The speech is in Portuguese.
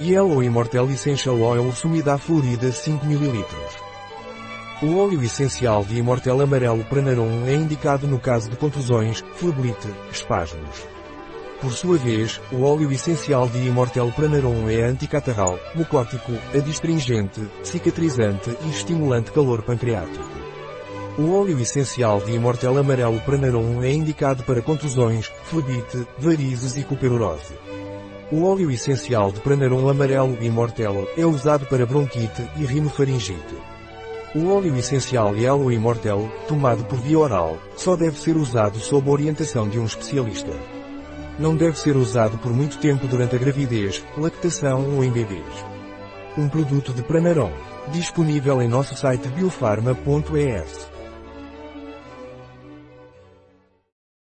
Yellow Immortel Essential Oil Sumida Florida 5 ml. O óleo essencial de Immortel amarelo Pranarum é indicado no caso de contusões, flebolite, espasmos. Por sua vez, o óleo essencial de Immortel Pranarum é anticatarral, mucótico, adstringente, cicatrizante e estimulante calor pancreático. O óleo essencial de Immortel amarelo Pranarum é indicado para contusões, flebite, varizes e cuperurose. O óleo essencial de Pranarum amarelo Immortel é usado para bronquite e rinofaringite. O óleo essencial Yellow Immortel, tomado por via oral, só deve ser usado sob orientação de um especialista. Não deve ser usado por muito tempo durante a gravidez, lactação ou em bebês. Um produto de Pranarum, disponível em nosso site biofarma.es.